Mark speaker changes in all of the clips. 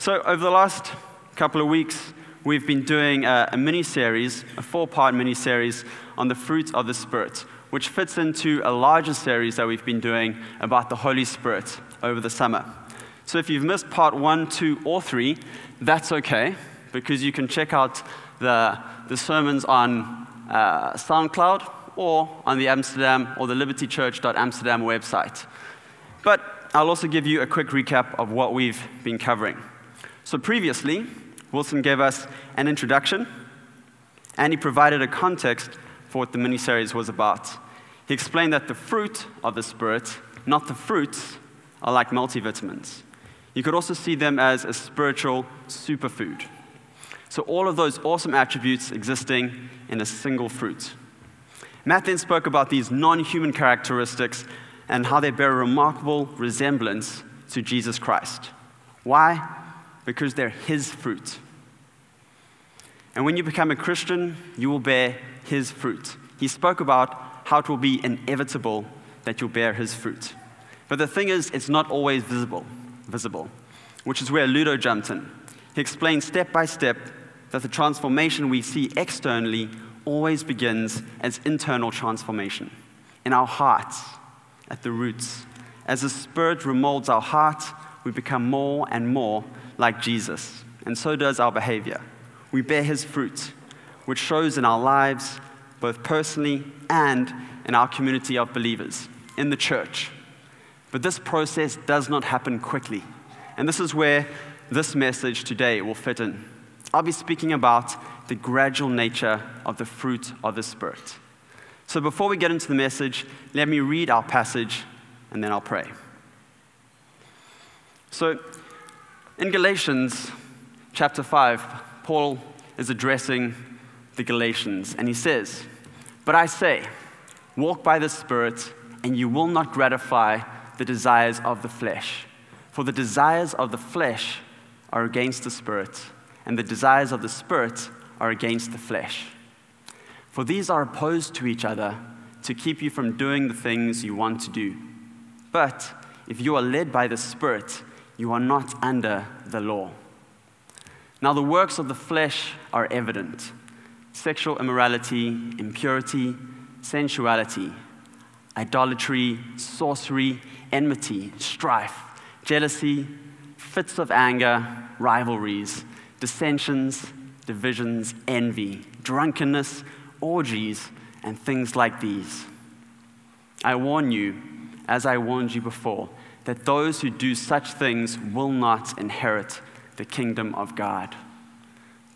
Speaker 1: So, over the last couple of weeks, we've been doing a, a mini series, a four part mini series on the fruit of the Spirit, which fits into a larger series that we've been doing about the Holy Spirit over the summer. So, if you've missed part one, two, or three, that's okay, because you can check out the, the sermons on uh, SoundCloud or on the Amsterdam or the libertychurch.amsterdam website. But I'll also give you a quick recap of what we've been covering. So, previously, Wilson gave us an introduction and he provided a context for what the miniseries was about. He explained that the fruit of the Spirit, not the fruits, are like multivitamins. You could also see them as a spiritual superfood. So, all of those awesome attributes existing in a single fruit. Matt then spoke about these non human characteristics and how they bear a remarkable resemblance to Jesus Christ. Why? Because they're His fruit. And when you become a Christian, you will bear His fruit. He spoke about how it will be inevitable that you'll bear His fruit. But the thing is, it's not always visible, visible, which is where Ludo jumped in. He explained step by step that the transformation we see externally always begins as internal transformation in our hearts, at the roots. As the Spirit remolds our heart, we become more and more like Jesus, and so does our behavior. We bear his fruit, which shows in our lives, both personally and in our community of believers, in the church. But this process does not happen quickly. And this is where this message today will fit in. I'll be speaking about the gradual nature of the fruit of the Spirit. So before we get into the message, let me read our passage and then I'll pray. So, in Galatians chapter 5, Paul is addressing the Galatians, and he says, But I say, walk by the Spirit, and you will not gratify the desires of the flesh. For the desires of the flesh are against the Spirit, and the desires of the Spirit are against the flesh. For these are opposed to each other to keep you from doing the things you want to do. But if you are led by the Spirit, you are not under the law. Now, the works of the flesh are evident sexual immorality, impurity, sensuality, idolatry, sorcery, enmity, strife, jealousy, fits of anger, rivalries, dissensions, divisions, envy, drunkenness, orgies, and things like these. I warn you, as I warned you before that those who do such things will not inherit the kingdom of God.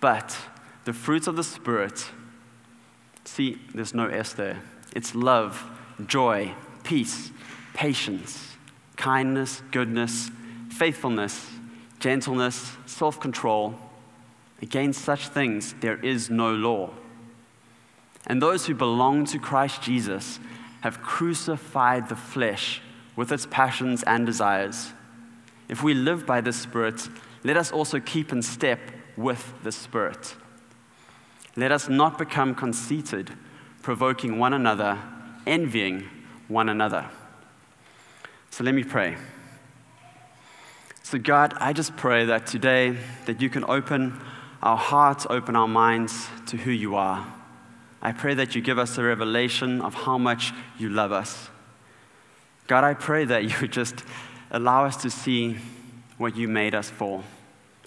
Speaker 1: But the fruits of the Spirit, see, there's no S there. It's love, joy, peace, patience, kindness, goodness, faithfulness, gentleness, self control. Against such things there is no law. And those who belong to Christ Jesus have crucified the flesh with its passions and desires. If we live by the Spirit, let us also keep in step with the Spirit. Let us not become conceited, provoking one another, envying one another. So let me pray. So God, I just pray that today that you can open our hearts, open our minds to who you are. I pray that you give us a revelation of how much you love us. God, I pray that you would just allow us to see what you made us for.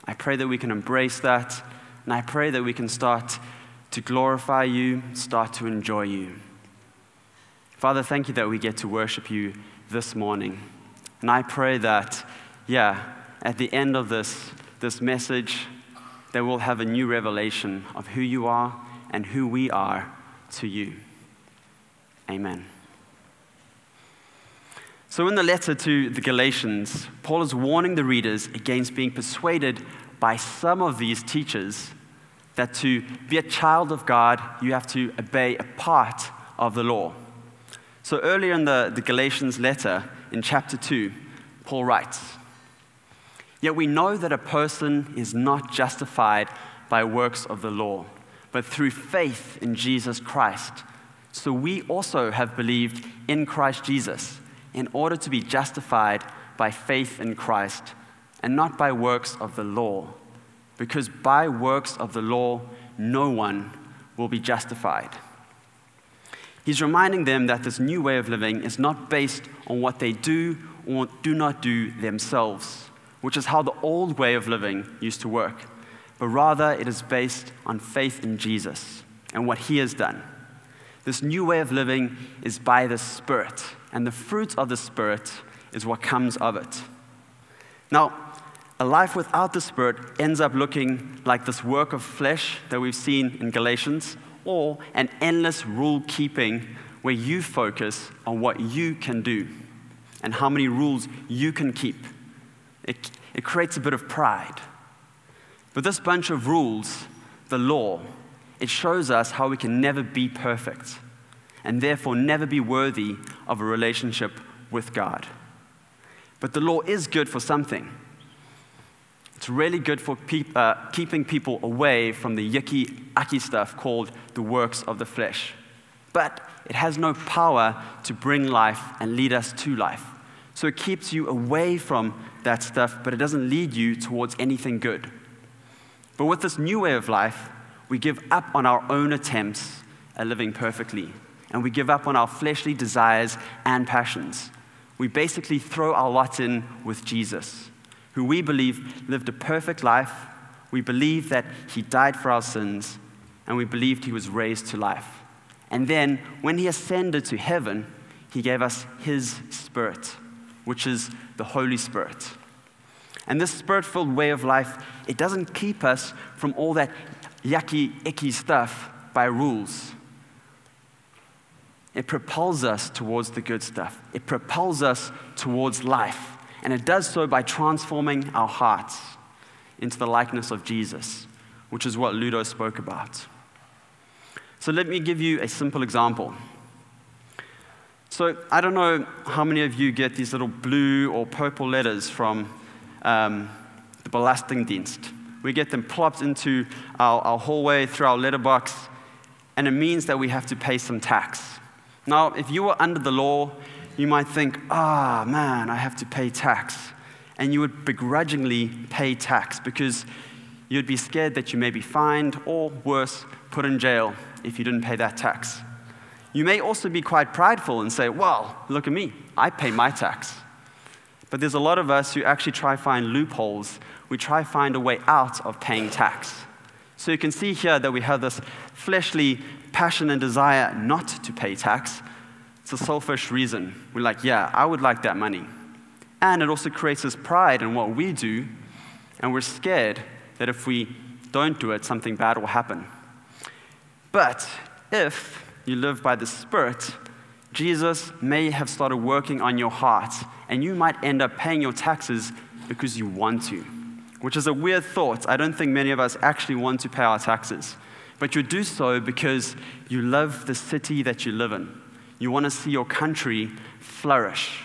Speaker 1: I pray that we can embrace that, and I pray that we can start to glorify you, start to enjoy you. Father, thank you that we get to worship you this morning. And I pray that, yeah, at the end of this, this message, that we'll have a new revelation of who you are and who we are to you. Amen. So, in the letter to the Galatians, Paul is warning the readers against being persuaded by some of these teachers that to be a child of God, you have to obey a part of the law. So, earlier in the, the Galatians letter, in chapter 2, Paul writes, Yet we know that a person is not justified by works of the law, but through faith in Jesus Christ. So we also have believed in Christ Jesus in order to be justified by faith in Christ and not by works of the law, because by works of the law no one will be justified. He's reminding them that this new way of living is not based on what they do or do not do themselves, which is how the old way of living used to work, but rather it is based on faith in Jesus and what he has done. This new way of living is by the Spirit, and the fruit of the Spirit is what comes of it. Now, a life without the Spirit ends up looking like this work of flesh that we've seen in Galatians, or an endless rule keeping where you focus on what you can do and how many rules you can keep. It, it creates a bit of pride. But this bunch of rules, the law, it shows us how we can never be perfect and therefore never be worthy of a relationship with God. But the law is good for something. It's really good for uh, keeping people away from the yucky, icky stuff called the works of the flesh. But it has no power to bring life and lead us to life. So it keeps you away from that stuff, but it doesn't lead you towards anything good. But with this new way of life, we give up on our own attempts at living perfectly, and we give up on our fleshly desires and passions. We basically throw our lot in with Jesus who we believe lived a perfect life. We believe that he died for our sins, and we believed he was raised to life. And then, when he ascended to heaven, he gave us his spirit, which is the Holy Spirit. And this spirit filled way of life, it doesn't keep us from all that yucky, icky stuff by rules. It propels us towards the good stuff. It propels us towards life. And it does so by transforming our hearts into the likeness of Jesus, which is what Ludo spoke about. So let me give you a simple example. So I don't know how many of you get these little blue or purple letters from um, the Belastingdienst. We get them plopped into our, our hallway through our letterbox, and it means that we have to pay some tax. Now, if you were under the law, you might think, ah, oh, man, I have to pay tax. And you would begrudgingly pay tax because you'd be scared that you may be fined or, worse, put in jail if you didn't pay that tax. You may also be quite prideful and say, well, look at me, I pay my tax. But there's a lot of us who actually try find loopholes. We try find a way out of paying tax. So you can see here that we have this fleshly passion and desire not to pay tax, it's a selfish reason. We're like, yeah, I would like that money. And it also creates this pride in what we do, and we're scared that if we don't do it, something bad will happen. But if you live by the Spirit, Jesus may have started working on your heart, and you might end up paying your taxes because you want to, which is a weird thought. I don't think many of us actually want to pay our taxes, but you do so because you love the city that you live in. You want to see your country flourish.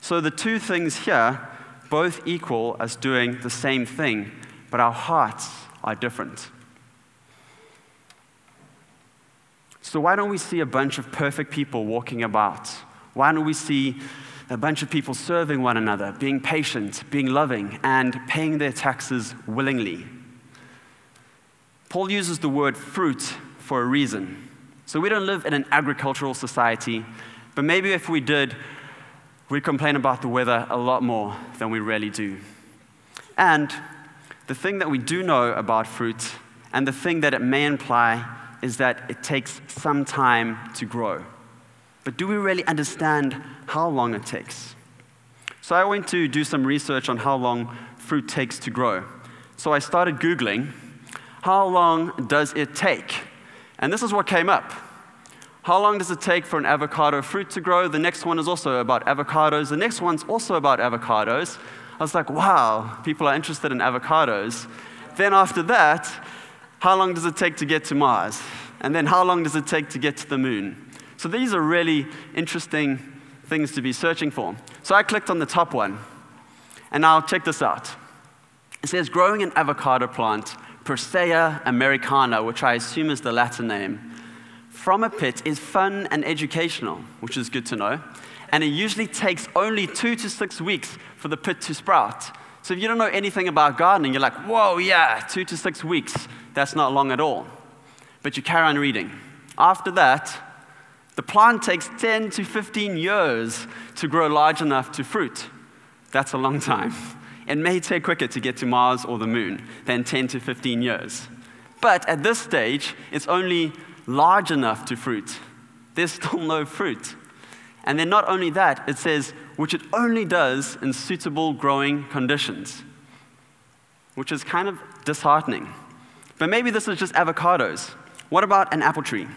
Speaker 1: So the two things here both equal as doing the same thing, but our hearts are different. So, why don't we see a bunch of perfect people walking about? Why don't we see a bunch of people serving one another, being patient, being loving, and paying their taxes willingly? Paul uses the word fruit for a reason. So we don't live in an agricultural society, but maybe if we did, we'd complain about the weather a lot more than we really do. And the thing that we do know about fruit, and the thing that it may imply, is that it takes some time to grow. But do we really understand how long it takes? So I went to do some research on how long fruit takes to grow. So I started Googling, how long does it take and this is what came up. How long does it take for an avocado fruit to grow? The next one is also about avocados. The next one's also about avocados. I was like, wow, people are interested in avocados. Then after that, how long does it take to get to Mars? And then how long does it take to get to the moon? So these are really interesting things to be searching for. So I clicked on the top one. And now check this out. It says growing an avocado plant Persea americana, which I assume is the Latin name, from a pit is fun and educational, which is good to know. And it usually takes only two to six weeks for the pit to sprout. So if you don't know anything about gardening, you're like, whoa, yeah, two to six weeks. That's not long at all. But you carry on reading. After that, the plant takes 10 to 15 years to grow large enough to fruit. That's a long time. It may take quicker to get to Mars or the moon than 10 to 15 years. But at this stage, it's only large enough to fruit. There's still no fruit. And then not only that, it says which it only does in suitable growing conditions, which is kind of disheartening. But maybe this is just avocados. What about an apple tree?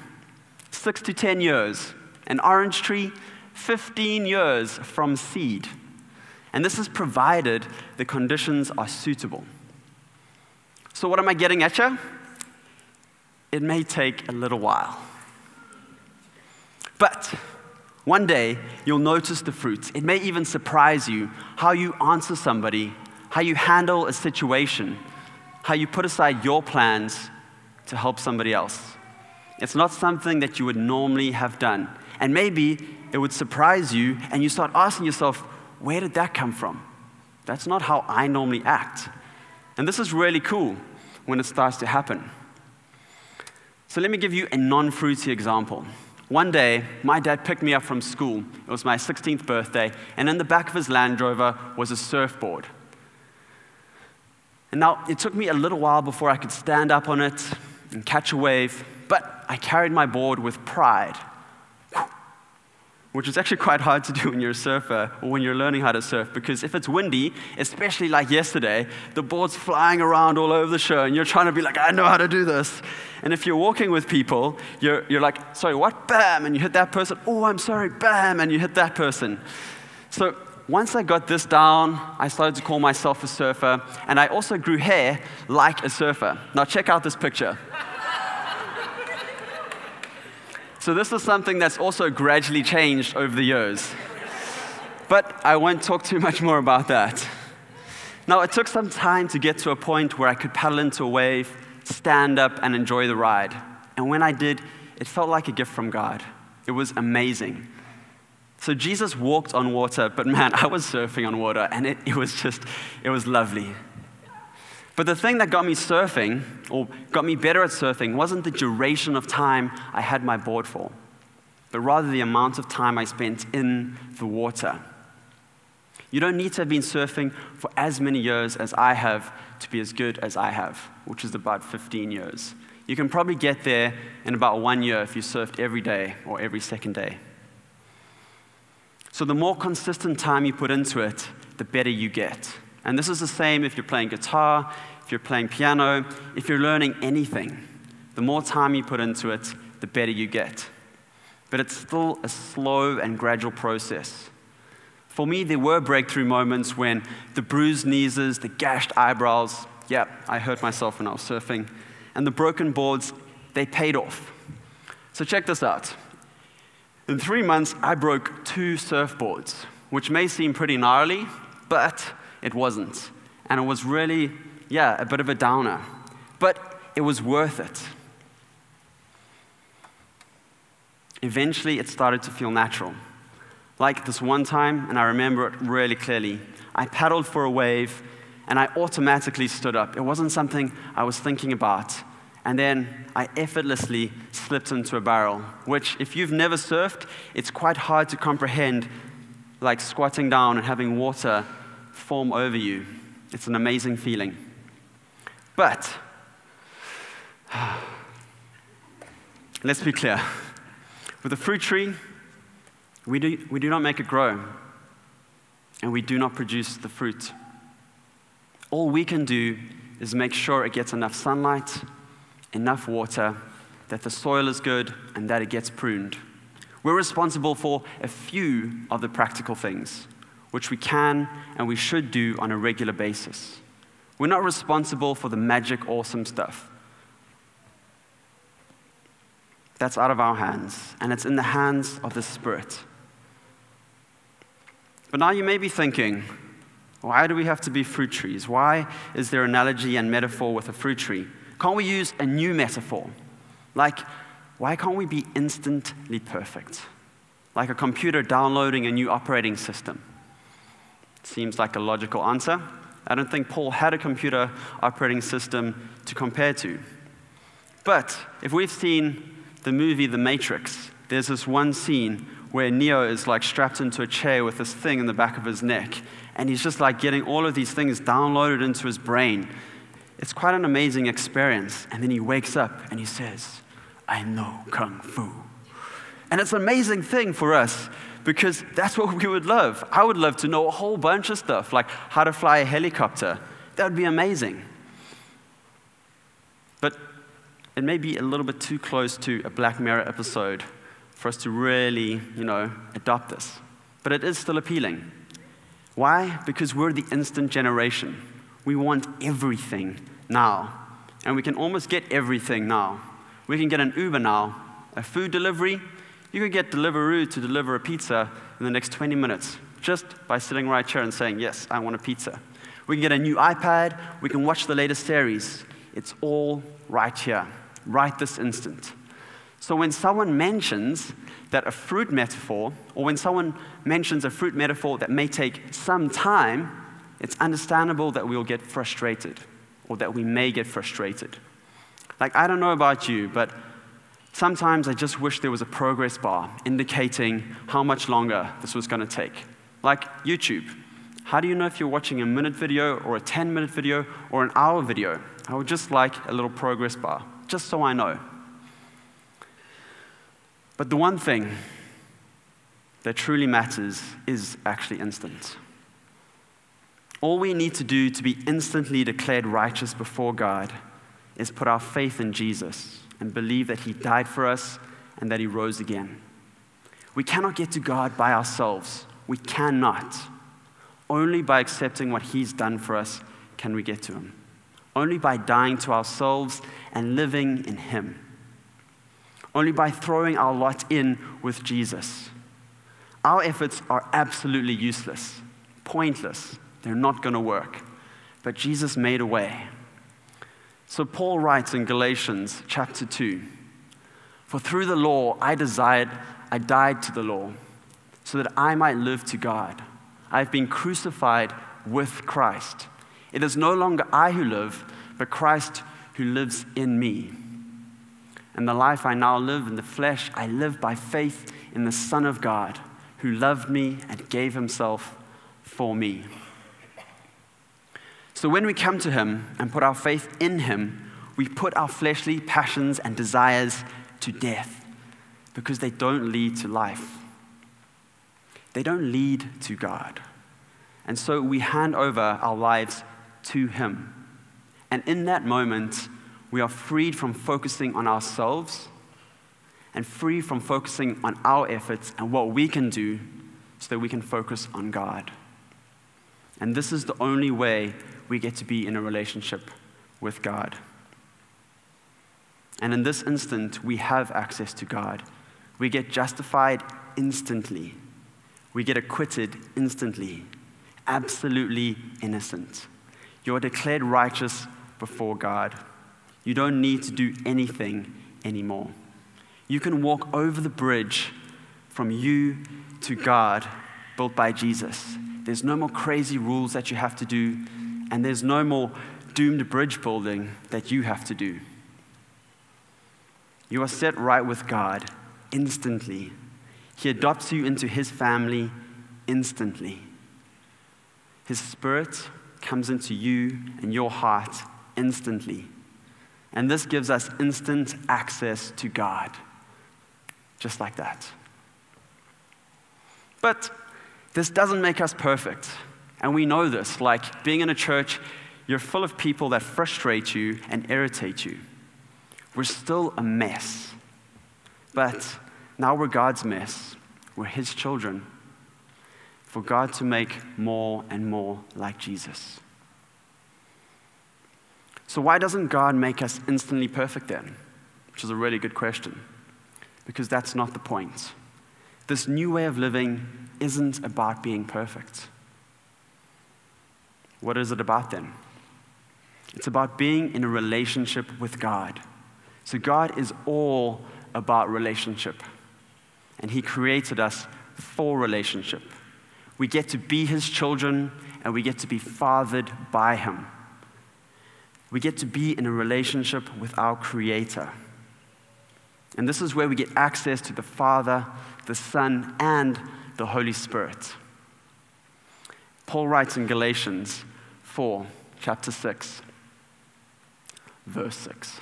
Speaker 1: Six to 10 years. An orange tree, 15 years from seed. And this is provided the conditions are suitable. So, what am I getting at you? It may take a little while. But one day, you'll notice the fruits. It may even surprise you how you answer somebody, how you handle a situation, how you put aside your plans to help somebody else. It's not something that you would normally have done. And maybe it would surprise you, and you start asking yourself, where did that come from? That's not how I normally act. And this is really cool when it starts to happen. So let me give you a non fruity example. One day, my dad picked me up from school. It was my 16th birthday, and in the back of his Land Rover was a surfboard. And now, it took me a little while before I could stand up on it and catch a wave, but I carried my board with pride which is actually quite hard to do when you're a surfer or when you're learning how to surf because if it's windy, especially like yesterday, the board's flying around all over the show and you're trying to be like, I know how to do this. And if you're walking with people, you're, you're like, sorry, what? Bam! And you hit that person. Oh, I'm sorry, bam! And you hit that person. So once I got this down, I started to call myself a surfer, and I also grew hair like a surfer. Now, check out this picture. So, this is something that's also gradually changed over the years. But I won't talk too much more about that. Now, it took some time to get to a point where I could paddle into a wave, stand up, and enjoy the ride. And when I did, it felt like a gift from God. It was amazing. So Jesus walked on water, but man, I was surfing on water, and it, it was just, it was lovely. But the thing that got me surfing, or got me better at surfing, wasn't the duration of time I had my board for, but rather the amount of time I spent in the water. You don't need to have been surfing for as many years as I have to be as good as I have, which is about 15 years. You can probably get there in about one year if you surfed every day or every second day. So, the more consistent time you put into it, the better you get. And this is the same if you're playing guitar, if you're playing piano, if you're learning anything. The more time you put into it, the better you get. But it's still a slow and gradual process. For me, there were breakthrough moments when the bruised knees, the gashed eyebrows, yep, I hurt myself when I was surfing, and the broken boards, they paid off. So check this out. In three months, I broke two surfboards, which may seem pretty gnarly, but it wasn't. And it was really, yeah, a bit of a downer. But it was worth it. Eventually, it started to feel natural. Like this one time, and I remember it really clearly, I paddled for a wave and I automatically stood up. It wasn't something I was thinking about. And then I effortlessly slipped into a barrel, which, if you've never surfed, it's quite hard to comprehend, like squatting down and having water form over you. It's an amazing feeling. But, let's be clear with a fruit tree, we do, we do not make it grow, and we do not produce the fruit. All we can do is make sure it gets enough sunlight, enough water, that the soil is good, and that it gets pruned. We're responsible for a few of the practical things which we can and we should do on a regular basis. We're not responsible for the magic, awesome stuff. That's out of our hands, and it's in the hands of the Spirit. But now you may be thinking, why do we have to be fruit trees? Why is there analogy and metaphor with a fruit tree? Can't we use a new metaphor? Like, why can't we be instantly perfect? Like a computer downloading a new operating system. Seems like a logical answer. I don't think Paul had a computer operating system to compare to. But if we've seen the movie The Matrix, there's this one scene where Neo is like strapped into a chair with this thing in the back of his neck, and he's just like getting all of these things downloaded into his brain. It's quite an amazing experience. And then he wakes up and he says, I know Kung Fu. And it's an amazing thing for us because that's what we would love. I would love to know a whole bunch of stuff, like how to fly a helicopter. That would be amazing. But it may be a little bit too close to a Black Mirror episode for us to really, you know, adopt this. But it is still appealing. Why? Because we're the instant generation. We want everything now. And we can almost get everything now. We can get an Uber now, a food delivery. You can get Deliveroo to deliver a pizza in the next 20 minutes just by sitting right here and saying, Yes, I want a pizza. We can get a new iPad. We can watch the latest series. It's all right here, right this instant. So when someone mentions that a fruit metaphor, or when someone mentions a fruit metaphor that may take some time, it's understandable that we'll get frustrated or that we may get frustrated. Like, I don't know about you, but sometimes I just wish there was a progress bar indicating how much longer this was going to take. Like YouTube. How do you know if you're watching a minute video or a 10 minute video or an hour video? I would just like a little progress bar, just so I know. But the one thing that truly matters is actually instant. All we need to do to be instantly declared righteous before God is put our faith in Jesus and believe that He died for us and that He rose again. We cannot get to God by ourselves. We cannot. Only by accepting what He's done for us can we get to Him. Only by dying to ourselves and living in Him only by throwing our lot in with Jesus. Our efforts are absolutely useless, pointless. They're not going to work. But Jesus made a way. So Paul writes in Galatians chapter 2 For through the law I desired, I died to the law, so that I might live to God. I have been crucified with Christ. It is no longer I who live, but Christ who lives in me. And the life I now live in the flesh, I live by faith in the Son of God who loved me and gave himself for me. So when we come to him and put our faith in him, we put our fleshly passions and desires to death because they don't lead to life. They don't lead to God. And so we hand over our lives to him. And in that moment, we are freed from focusing on ourselves and free from focusing on our efforts and what we can do so that we can focus on God. And this is the only way we get to be in a relationship with God. And in this instant, we have access to God. We get justified instantly. We get acquitted instantly. Absolutely innocent. You're declared righteous before God. You don't need to do anything anymore. You can walk over the bridge from you to God built by Jesus. There's no more crazy rules that you have to do, and there's no more doomed bridge building that you have to do. You are set right with God instantly. He adopts you into His family instantly. His Spirit comes into you and your heart instantly. And this gives us instant access to God, just like that. But this doesn't make us perfect. And we know this. Like being in a church, you're full of people that frustrate you and irritate you. We're still a mess. But now we're God's mess. We're His children. For God to make more and more like Jesus. So, why doesn't God make us instantly perfect then? Which is a really good question. Because that's not the point. This new way of living isn't about being perfect. What is it about then? It's about being in a relationship with God. So, God is all about relationship. And He created us for relationship. We get to be His children and we get to be fathered by Him. We get to be in a relationship with our Creator. And this is where we get access to the Father, the Son, and the Holy Spirit. Paul writes in Galatians 4, chapter 6, verse 6.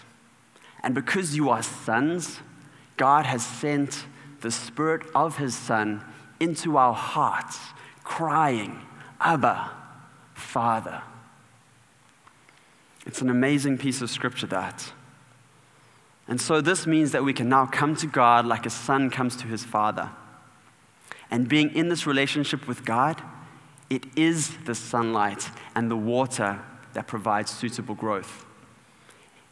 Speaker 1: And because you are sons, God has sent the Spirit of His Son into our hearts, crying, Abba, Father. It's an amazing piece of scripture, that. And so this means that we can now come to God like a son comes to his father. And being in this relationship with God, it is the sunlight and the water that provides suitable growth.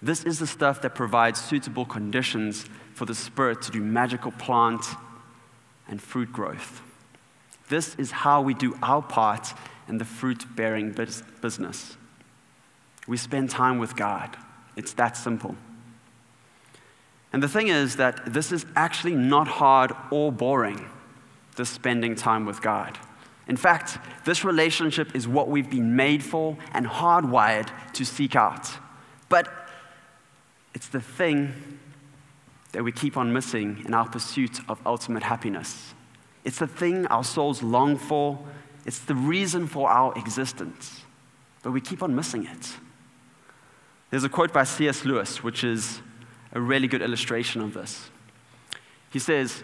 Speaker 1: This is the stuff that provides suitable conditions for the Spirit to do magical plant and fruit growth. This is how we do our part in the fruit bearing business. We spend time with God. It's that simple. And the thing is that this is actually not hard or boring, this spending time with God. In fact, this relationship is what we've been made for and hardwired to seek out. But it's the thing that we keep on missing in our pursuit of ultimate happiness. It's the thing our souls long for, it's the reason for our existence. But we keep on missing it. There's a quote by C.S. Lewis, which is a really good illustration of this. He says,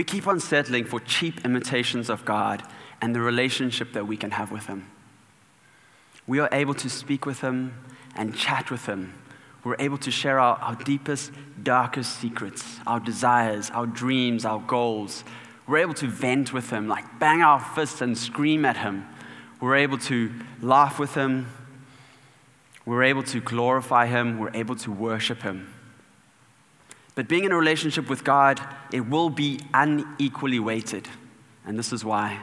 Speaker 1: We keep on settling for cheap imitations of God and the relationship that we can have with Him. We are able to speak with Him and chat with Him we're able to share our, our deepest, darkest secrets, our desires, our dreams, our goals. We're able to vent with Him, like bang our fists and scream at Him. We're able to laugh with Him. We're able to glorify Him. We're able to worship Him. But being in a relationship with God, it will be unequally weighted. And this is why.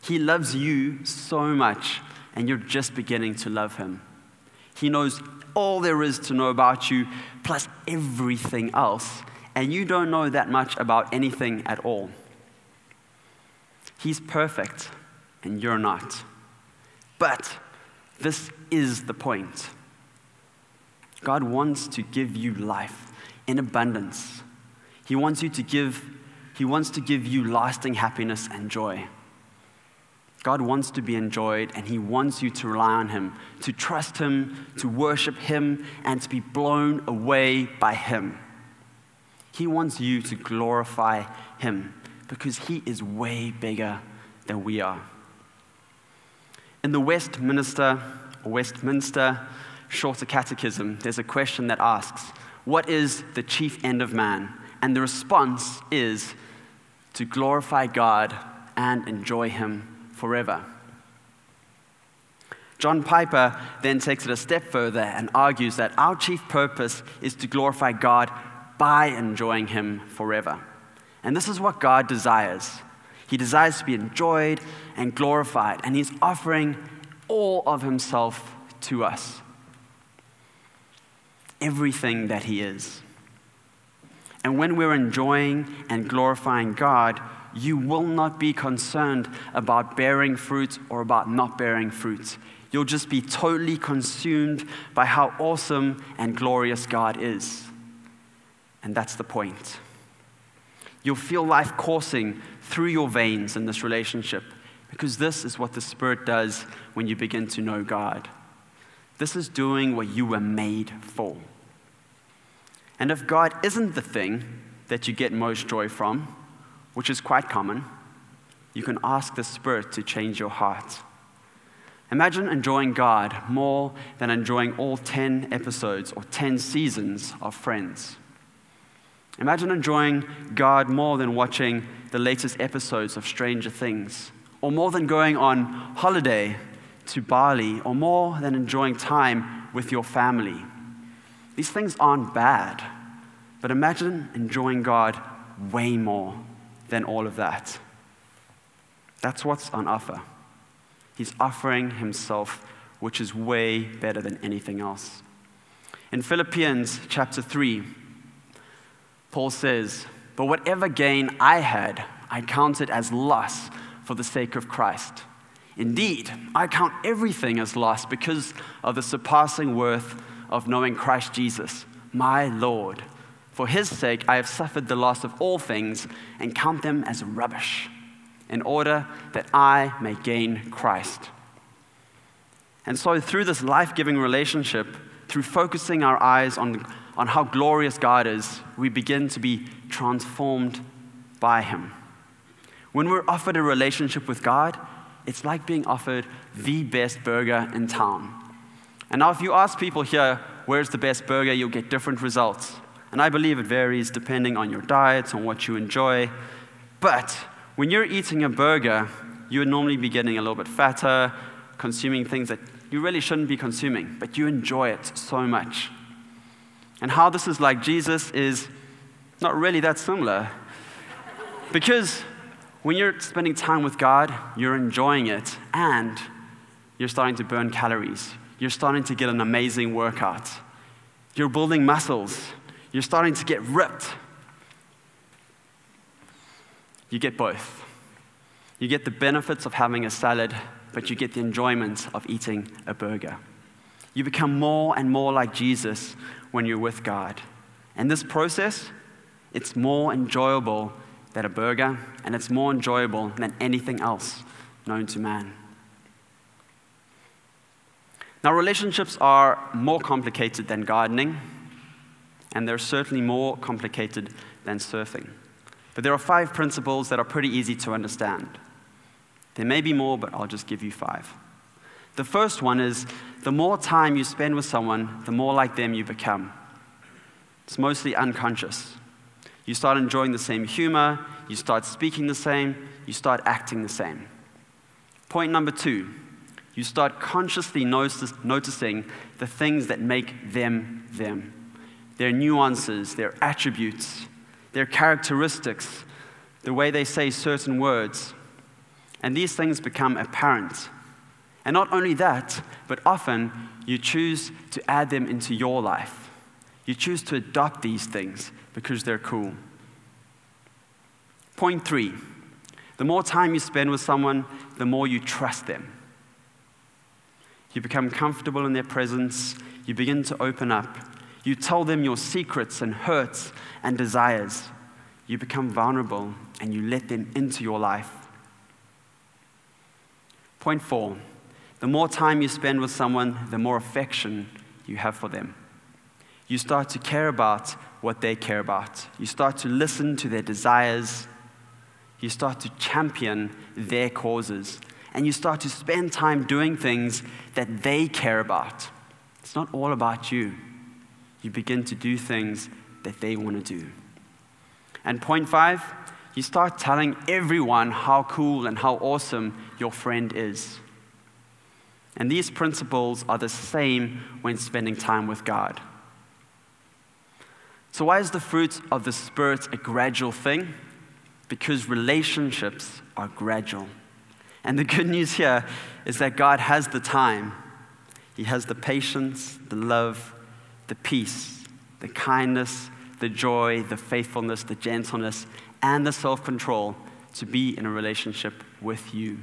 Speaker 1: He loves you so much, and you're just beginning to love Him. He knows all there is to know about you, plus everything else, and you don't know that much about anything at all. He's perfect, and you're not. But this is the point God wants to give you life in abundance. He wants you to give, He wants to give you lasting happiness and joy. God wants to be enjoyed, and He wants you to rely on Him, to trust Him, to worship Him, and to be blown away by Him. He wants you to glorify Him because He is way bigger than we are. In the Westminster, Westminster Shorter Catechism, there's a question that asks, What is the chief end of man? And the response is to glorify God and enjoy Him forever. John Piper then takes it a step further and argues that our chief purpose is to glorify God by enjoying Him forever. And this is what God desires. He desires to be enjoyed and glorified, and He's offering all of Himself to us. Everything that He is. And when we're enjoying and glorifying God, you will not be concerned about bearing fruit or about not bearing fruit. You'll just be totally consumed by how awesome and glorious God is. And that's the point. You'll feel life coursing through your veins in this relationship because this is what the Spirit does when you begin to know God. This is doing what you were made for. And if God isn't the thing that you get most joy from, which is quite common, you can ask the Spirit to change your heart. Imagine enjoying God more than enjoying all 10 episodes or 10 seasons of Friends. Imagine enjoying God more than watching the latest episodes of Stranger Things, or more than going on holiday to Bali, or more than enjoying time with your family. These things aren't bad, but imagine enjoying God way more than all of that. That's what's on offer. He's offering himself, which is way better than anything else. In Philippians chapter 3, Paul says, But whatever gain I had, I counted as loss for the sake of Christ. Indeed, I count everything as loss because of the surpassing worth of knowing Christ Jesus, my Lord. For his sake, I have suffered the loss of all things and count them as rubbish, in order that I may gain Christ. And so, through this life giving relationship, through focusing our eyes on, on how glorious God is, we begin to be transformed by him. When we're offered a relationship with God, it's like being offered the best burger in town. And now, if you ask people here, where's the best burger, you'll get different results. And I believe it varies depending on your diet, on what you enjoy. But when you're eating a burger, you would normally be getting a little bit fatter, consuming things that you really shouldn't be consuming, but you enjoy it so much. And how this is like Jesus is not really that similar. Because when you're spending time with God, you're enjoying it and you're starting to burn calories. You're starting to get an amazing workout. You're building muscles. You're starting to get ripped. You get both. You get the benefits of having a salad, but you get the enjoyment of eating a burger. You become more and more like Jesus when you're with God. And this process, it's more enjoyable than a burger, and it's more enjoyable than anything else known to man. Now, relationships are more complicated than gardening, and they're certainly more complicated than surfing. But there are five principles that are pretty easy to understand. There may be more, but I'll just give you five. The first one is the more time you spend with someone, the more like them you become. It's mostly unconscious. You start enjoying the same humor, you start speaking the same, you start acting the same. Point number two you start consciously notice, noticing the things that make them them their nuances, their attributes, their characteristics, the way they say certain words. And these things become apparent. And not only that, but often you choose to add them into your life. You choose to adopt these things because they're cool. Point three the more time you spend with someone, the more you trust them. You become comfortable in their presence, you begin to open up, you tell them your secrets and hurts and desires. You become vulnerable and you let them into your life. Point four the more time you spend with someone, the more affection you have for them. You start to care about what they care about. You start to listen to their desires. You start to champion their causes. And you start to spend time doing things that they care about. It's not all about you you begin to do things that they want to do. And point five, you start telling everyone how cool and how awesome your friend is. And these principles are the same when spending time with God. So, why is the fruit of the Spirit a gradual thing? Because relationships are gradual. And the good news here is that God has the time, He has the patience, the love, the peace, the kindness, the joy, the faithfulness, the gentleness, and the self control to be in a relationship with you.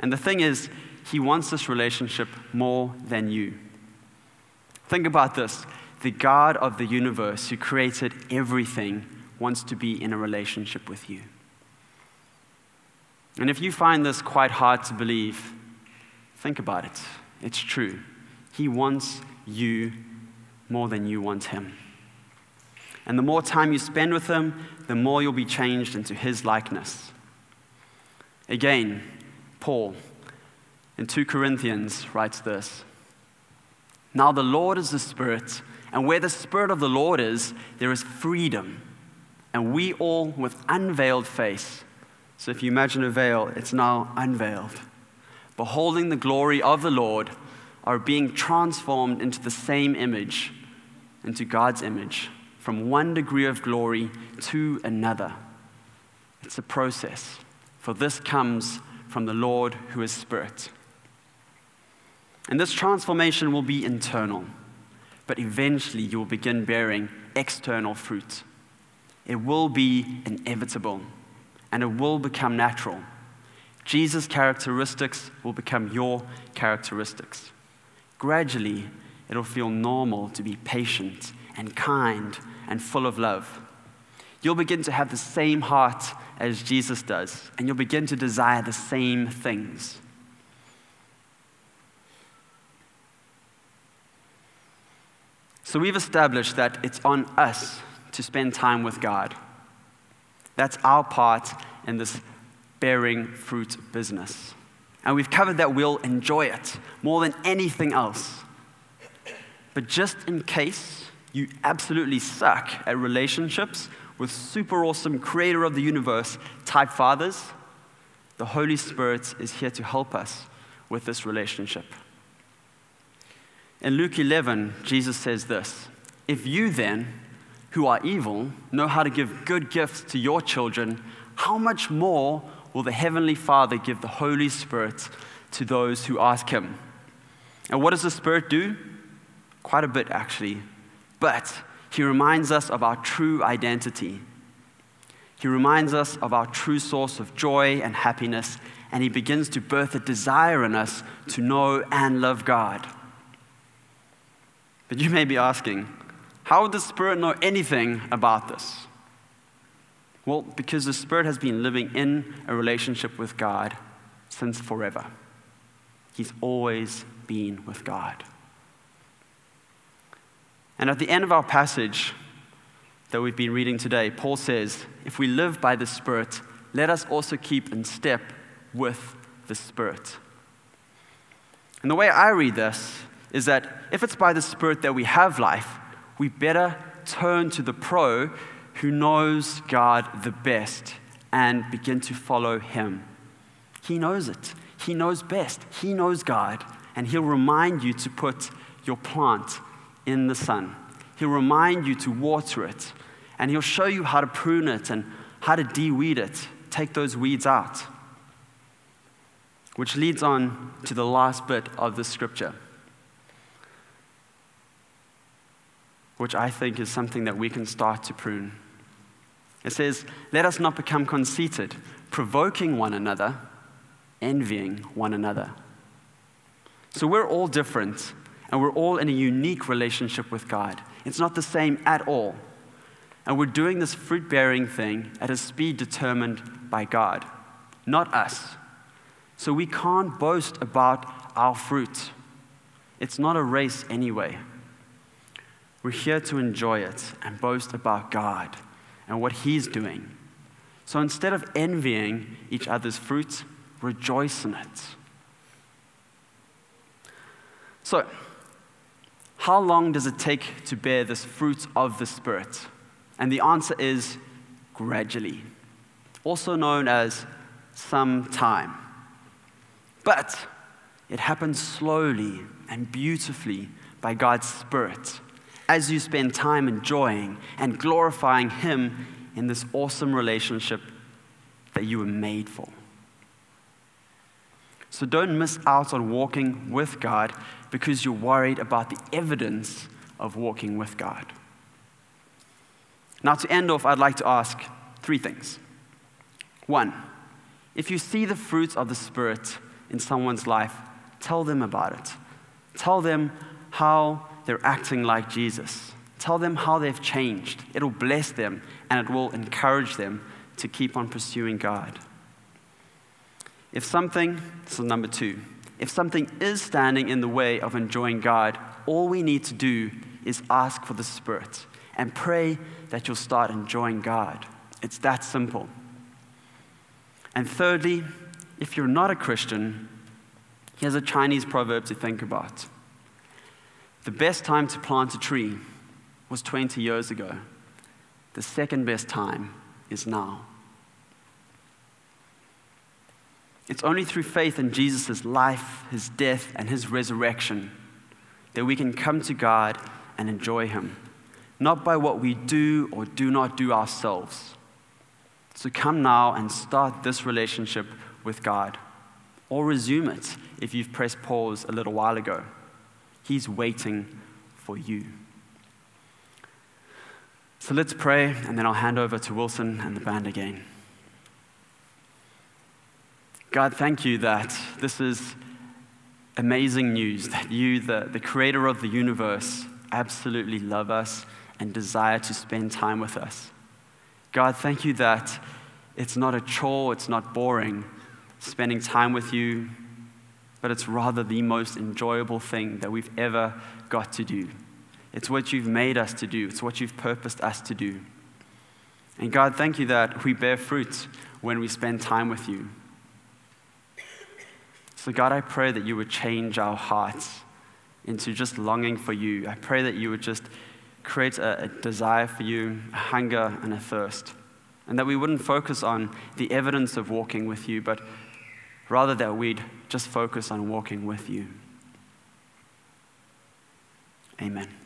Speaker 1: And the thing is, He wants this relationship more than you. Think about this the God of the universe who created everything wants to be in a relationship with you. And if you find this quite hard to believe, think about it. It's true. He wants you more than you want Him. And the more time you spend with Him, the more you'll be changed into His likeness. Again, Paul, In 2 Corinthians writes this Now the Lord is the Spirit, and where the Spirit of the Lord is, there is freedom. And we all, with unveiled face, so if you imagine a veil, it's now unveiled, beholding the glory of the Lord, are being transformed into the same image, into God's image, from one degree of glory to another. It's a process, for this comes from the Lord who is Spirit. And this transformation will be internal, but eventually you will begin bearing external fruit. It will be inevitable and it will become natural. Jesus' characteristics will become your characteristics. Gradually, it'll feel normal to be patient and kind and full of love. You'll begin to have the same heart as Jesus does, and you'll begin to desire the same things. So we've established that it's on us to spend time with God. That's our part in this bearing fruit business. And we've covered that we'll enjoy it more than anything else. But just in case you absolutely suck at relationships with super awesome creator of the universe type fathers, the Holy Spirit is here to help us with this relationship. In Luke 11, Jesus says this If you then, who are evil, know how to give good gifts to your children, how much more will the Heavenly Father give the Holy Spirit to those who ask Him? And what does the Spirit do? Quite a bit, actually. But He reminds us of our true identity. He reminds us of our true source of joy and happiness, and He begins to birth a desire in us to know and love God. But you may be asking, how would the Spirit know anything about this? Well, because the Spirit has been living in a relationship with God since forever. He's always been with God. And at the end of our passage that we've been reading today, Paul says, If we live by the Spirit, let us also keep in step with the Spirit. And the way I read this is that if it's by the Spirit that we have life, we better turn to the pro who knows God the best and begin to follow him. He knows it. He knows best. He knows God. And he'll remind you to put your plant in the sun. He'll remind you to water it. And he'll show you how to prune it and how to de-weed it, take those weeds out. Which leads on to the last bit of the scripture. Which I think is something that we can start to prune. It says, Let us not become conceited, provoking one another, envying one another. So we're all different, and we're all in a unique relationship with God. It's not the same at all. And we're doing this fruit bearing thing at a speed determined by God, not us. So we can't boast about our fruit. It's not a race anyway. We're here to enjoy it and boast about God and what He's doing. So instead of envying each other's fruit, rejoice in it. So, how long does it take to bear this fruit of the Spirit? And the answer is gradually, also known as some time. But it happens slowly and beautifully by God's Spirit as you spend time enjoying and glorifying Him in this awesome relationship that you were made for. So don't miss out on walking with God because you're worried about the evidence of walking with God. Now, to end off, I'd like to ask three things. One, if you see the fruits of the Spirit in someone's life, tell them about it. Tell them how they're acting like Jesus. Tell them how they've changed. It'll bless them and it will encourage them to keep on pursuing God. If something, this is number two, if something is standing in the way of enjoying God, all we need to do is ask for the Spirit and pray that you'll start enjoying God. It's that simple. And thirdly, if you're not a Christian, Here's a Chinese proverb to think about The best time to plant a tree was 20 years ago, the second best time is now. It's only through faith in Jesus' life, his death, and his resurrection that we can come to God and enjoy him, not by what we do or do not do ourselves. So come now and start this relationship with God, or resume it if you've pressed pause a little while ago. He's waiting for you. So let's pray, and then I'll hand over to Wilson and the band again. God, thank you that this is amazing news that you, the, the creator of the universe, absolutely love us and desire to spend time with us. God, thank you that it's not a chore, it's not boring spending time with you, but it's rather the most enjoyable thing that we've ever got to do. It's what you've made us to do, it's what you've purposed us to do. And God, thank you that we bear fruit when we spend time with you. So, God, I pray that you would change our hearts into just longing for you. I pray that you would just create a, a, desire for you, a hunger and a thirst. And that we wouldn't focus on the evidence of walking with you, but rather that we'd just focus on walking with you. Amen.